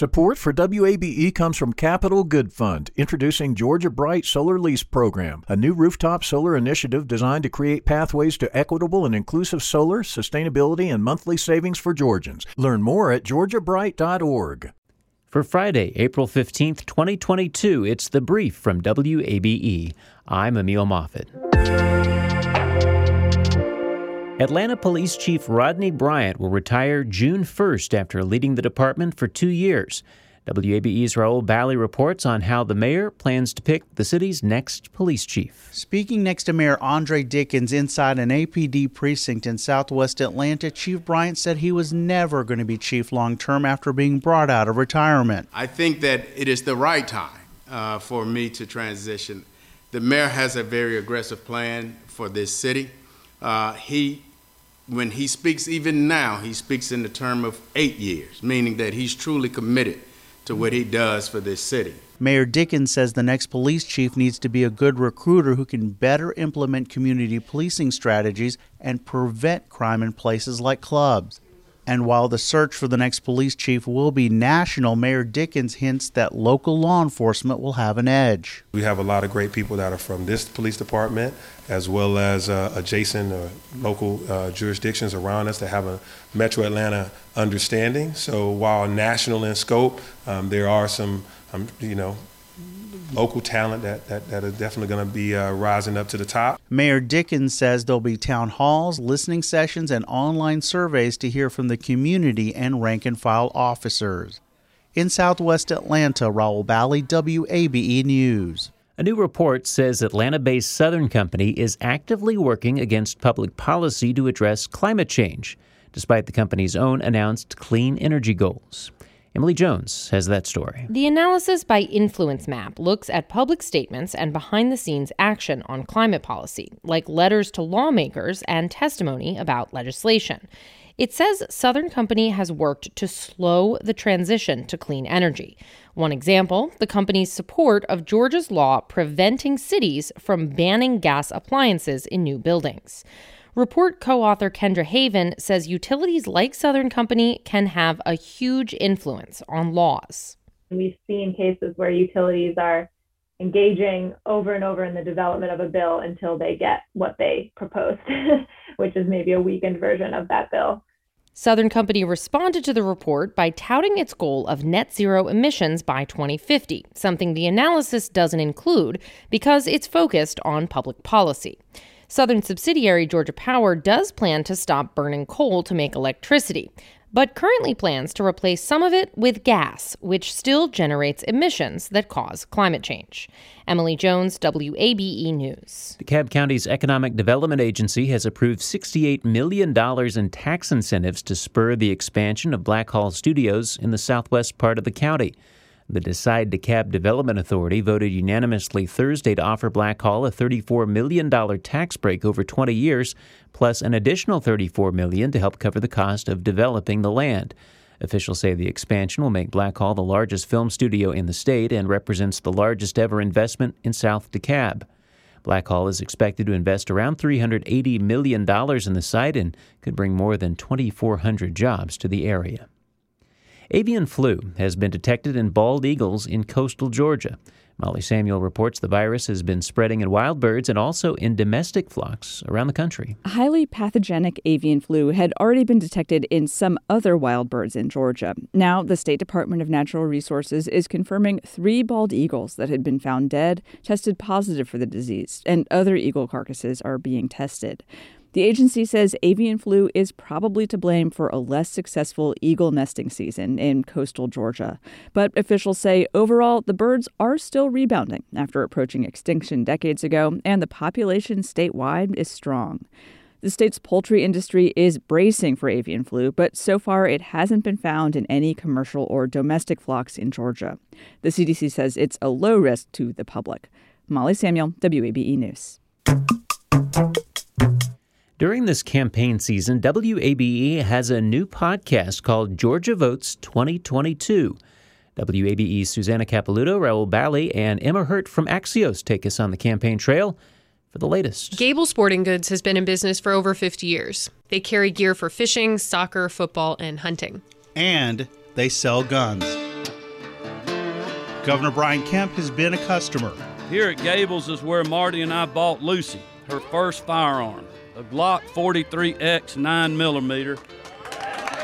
Support for WABE comes from Capital Good Fund, introducing Georgia Bright Solar Lease Program, a new rooftop solar initiative designed to create pathways to equitable and inclusive solar, sustainability, and monthly savings for Georgians. Learn more at georgiabright.org. For Friday, April 15th, 2022, it's The Brief from WABE. I'm Emil Moffatt. Atlanta Police Chief Rodney Bryant will retire June 1st after leading the department for two years. WABE's Rahul Bali reports on how the mayor plans to pick the city's next police chief. Speaking next to Mayor Andre Dickens inside an APD precinct in southwest Atlanta, Chief Bryant said he was never going to be chief long term after being brought out of retirement. I think that it is the right time uh, for me to transition. The mayor has a very aggressive plan for this city. Uh, he when he speaks, even now, he speaks in the term of eight years, meaning that he's truly committed to what he does for this city. Mayor Dickens says the next police chief needs to be a good recruiter who can better implement community policing strategies and prevent crime in places like clubs. And while the search for the next police chief will be national, Mayor Dickens hints that local law enforcement will have an edge. We have a lot of great people that are from this police department, as well as uh, adjacent uh, local uh, jurisdictions around us that have a Metro Atlanta understanding. So while national in scope, um, there are some, um, you know, local talent that, that, that are definitely going to be uh, rising up to the top. Mayor Dickens says there'll be town halls, listening sessions, and online surveys to hear from the community and rank and file officers. In southwest Atlanta, Rahul Bali, WABE News. A new report says Atlanta based Southern Company is actively working against public policy to address climate change, despite the company's own announced clean energy goals. Emily Jones has that story. The analysis by Influence Map looks at public statements and behind the scenes action on climate policy, like letters to lawmakers and testimony about legislation. It says Southern Company has worked to slow the transition to clean energy. One example, the company's support of Georgia's law preventing cities from banning gas appliances in new buildings. Report co author Kendra Haven says utilities like Southern Company can have a huge influence on laws. We've seen cases where utilities are engaging over and over in the development of a bill until they get what they proposed, which is maybe a weakened version of that bill. Southern Company responded to the report by touting its goal of net zero emissions by 2050, something the analysis doesn't include because it's focused on public policy. Southern subsidiary Georgia Power does plan to stop burning coal to make electricity, but currently plans to replace some of it with gas, which still generates emissions that cause climate change. Emily Jones, WABE News. DeKalb County's Economic Development Agency has approved $68 million in tax incentives to spur the expansion of Black Blackhall Studios in the southwest part of the county. The Decide DeKalb Development Authority voted unanimously Thursday to offer Blackhall a $34 million tax break over 20 years, plus an additional 34 million to help cover the cost of developing the land. Officials say the expansion will make Blackhall the largest film studio in the state and represents the largest ever investment in South DeKalb. Blackhall is expected to invest around $380 million in the site and could bring more than 2,400 jobs to the area. Avian flu has been detected in bald eagles in coastal Georgia. Molly Samuel reports the virus has been spreading in wild birds and also in domestic flocks around the country. Highly pathogenic avian flu had already been detected in some other wild birds in Georgia. Now, the State Department of Natural Resources is confirming three bald eagles that had been found dead tested positive for the disease, and other eagle carcasses are being tested. The agency says avian flu is probably to blame for a less successful eagle nesting season in coastal Georgia. But officials say overall, the birds are still rebounding after approaching extinction decades ago, and the population statewide is strong. The state's poultry industry is bracing for avian flu, but so far it hasn't been found in any commercial or domestic flocks in Georgia. The CDC says it's a low risk to the public. Molly Samuel, WABE News. During this campaign season, WABE has a new podcast called Georgia Votes 2022. WABE's Susanna Capelouto, Rahul Bali, and Emma Hurt from Axios take us on the campaign trail for the latest. Gable Sporting Goods has been in business for over 50 years. They carry gear for fishing, soccer, football, and hunting. And they sell guns. Governor Brian Kemp has been a customer. Here at Gables is where Marty and I bought Lucy, her first firearm, a Glock 43X 9mm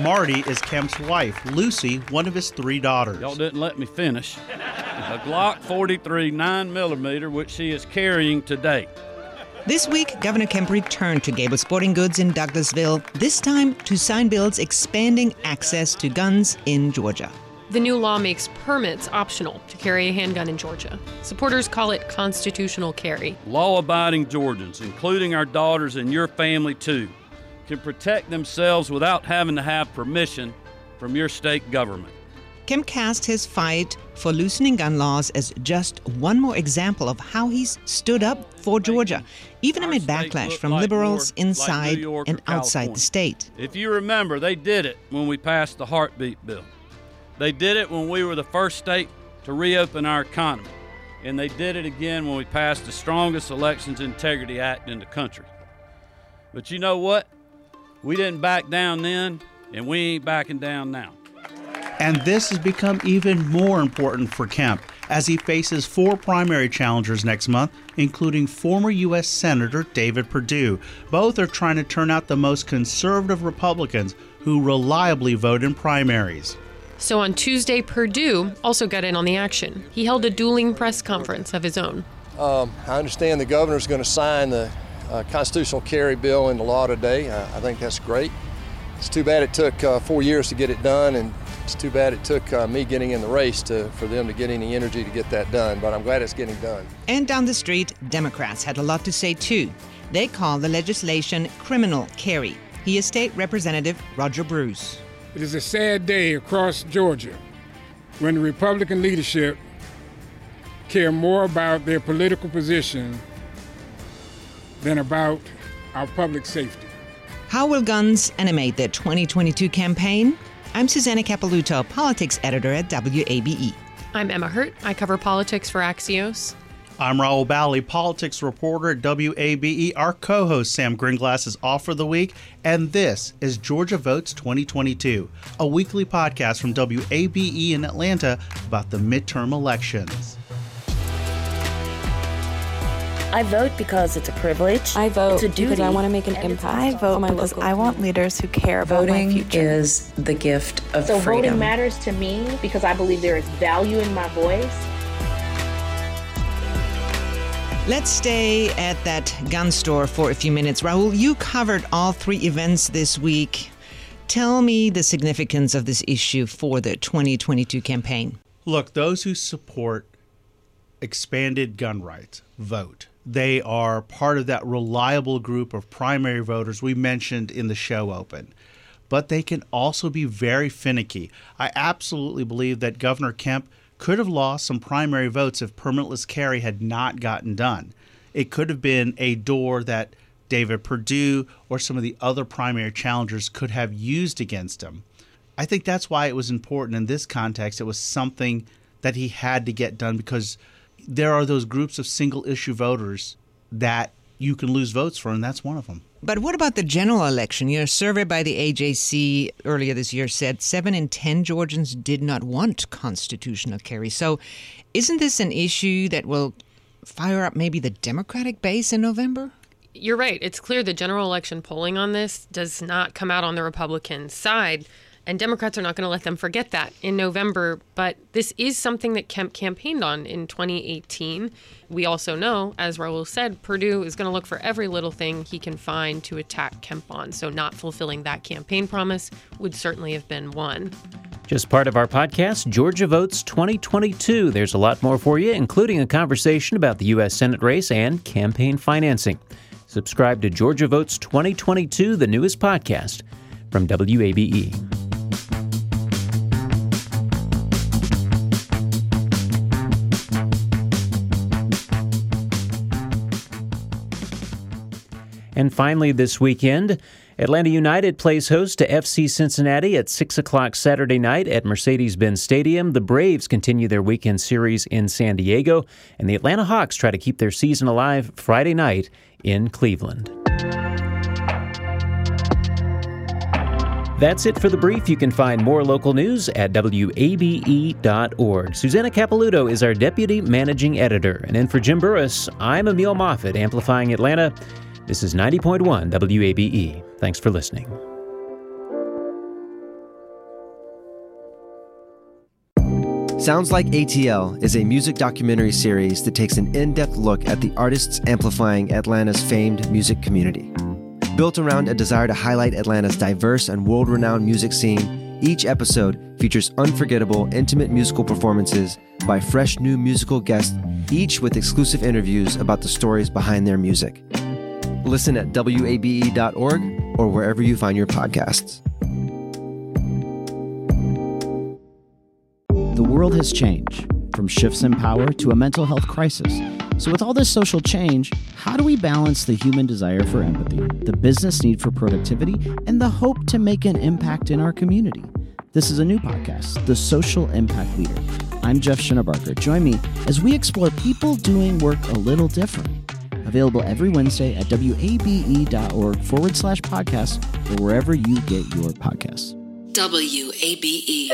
Marty is Kemp's wife, Lucy, one of his three daughters. Y'all didn't let me finish. A Glock 43 9mm, which she is carrying today. This week, Governor Kemp returned to Gable Sporting Goods in Douglasville, this time to sign bills expanding access to guns in Georgia. The new law makes permits optional to carry a handgun in Georgia. Supporters call it constitutional carry. Law abiding Georgians, including our daughters and your family too, can protect themselves without having to have permission from your state government. Kemp cast his fight for loosening gun laws as just one more example of how he's stood up for Georgia, even amid backlash from like liberals more, inside like and outside the state. If you remember, they did it when we passed the heartbeat bill. They did it when we were the first state to reopen our economy. And they did it again when we passed the strongest Elections Integrity Act in the country. But you know what? We didn't back down then, and we ain't backing down now. And this has become even more important for Kemp as he faces four primary challengers next month, including former U.S. Senator David Perdue. Both are trying to turn out the most conservative Republicans who reliably vote in primaries. So on Tuesday, Perdue also got in on the action. He held a dueling press conference of his own. Um, I understand the governor's going to sign the uh, constitutional carry bill into law today. Uh, I think that's great. It's too bad it took uh, four years to get it done, and it's too bad it took uh, me getting in the race to, for them to get any energy to get that done, but I'm glad it's getting done. And down the street, Democrats had a lot to say too. They call the legislation criminal carry. He is State Representative Roger Bruce. It is a sad day across Georgia when the Republican leadership care more about their political position than about our public safety. How will guns animate the 2022 campaign? I'm Susanna Capelouto, politics editor at WABE. I'm Emma Hurt. I cover politics for Axios. I'm Rahul Bali, politics reporter at WABE. Our co host Sam Gringlas is off for the week, and this is Georgia Votes 2022, a weekly podcast from WABE in Atlanta about the midterm elections. I vote because it's a privilege. I vote it's a duty. because I want to make an impact. I vote because I want leaders who care about voting my future. is the gift of so freedom. So voting matters to me because I believe there is value in my voice. Let's stay at that gun store for a few minutes. Rahul, you covered all three events this week. Tell me the significance of this issue for the 2022 campaign. Look, those who support expanded gun rights vote. They are part of that reliable group of primary voters we mentioned in the show open. But they can also be very finicky. I absolutely believe that Governor Kemp could have lost some primary votes if permitless carry had not gotten done. It could have been a door that David Perdue or some of the other primary challengers could have used against him. I think that's why it was important in this context. It was something that he had to get done because there are those groups of single issue voters that you can lose votes for, and that's one of them. But what about the general election? Your survey by the AJC earlier this year said seven in 10 Georgians did not want constitutional carry. So isn't this an issue that will fire up maybe the Democratic base in November? You're right. It's clear the general election polling on this does not come out on the Republican side. And Democrats are not going to let them forget that in November. But this is something that Kemp campaigned on in 2018. We also know, as Rahul said, Perdue is going to look for every little thing he can find to attack Kemp on. So not fulfilling that campaign promise would certainly have been one. Just part of our podcast, Georgia Votes 2022. There's a lot more for you, including a conversation about the U.S. Senate race and campaign financing. Subscribe to Georgia Votes 2022, the newest podcast from WABE. And finally, this weekend, Atlanta United plays host to FC Cincinnati at 6 o'clock Saturday night at Mercedes Benz Stadium. The Braves continue their weekend series in San Diego, and the Atlanta Hawks try to keep their season alive Friday night in Cleveland. That's it for the brief. You can find more local news at WABE.org. Susanna Capelouto is our deputy managing editor. And then for Jim Burress, I'm Emil Moffatt, amplifying Atlanta. This is 90.1 WABE. Thanks for listening. Sounds Like ATL is a music documentary series that takes an in depth look at the artists amplifying Atlanta's famed music community. Built around a desire to highlight Atlanta's diverse and world renowned music scene, each episode features unforgettable, intimate musical performances by fresh new musical guests, each with exclusive interviews about the stories behind their music. Listen at WABE.org or wherever you find your podcasts. The world has changed from shifts in power to a mental health crisis. So, with all this social change, how do we balance the human desire for empathy, the business need for productivity, and the hope to make an impact in our community? This is a new podcast, The Social Impact Leader. I'm Jeff Shinabarger. Join me as we explore people doing work a little different. Available every Wednesday at wabe.org forward slash podcast or wherever you get your podcasts. WABE.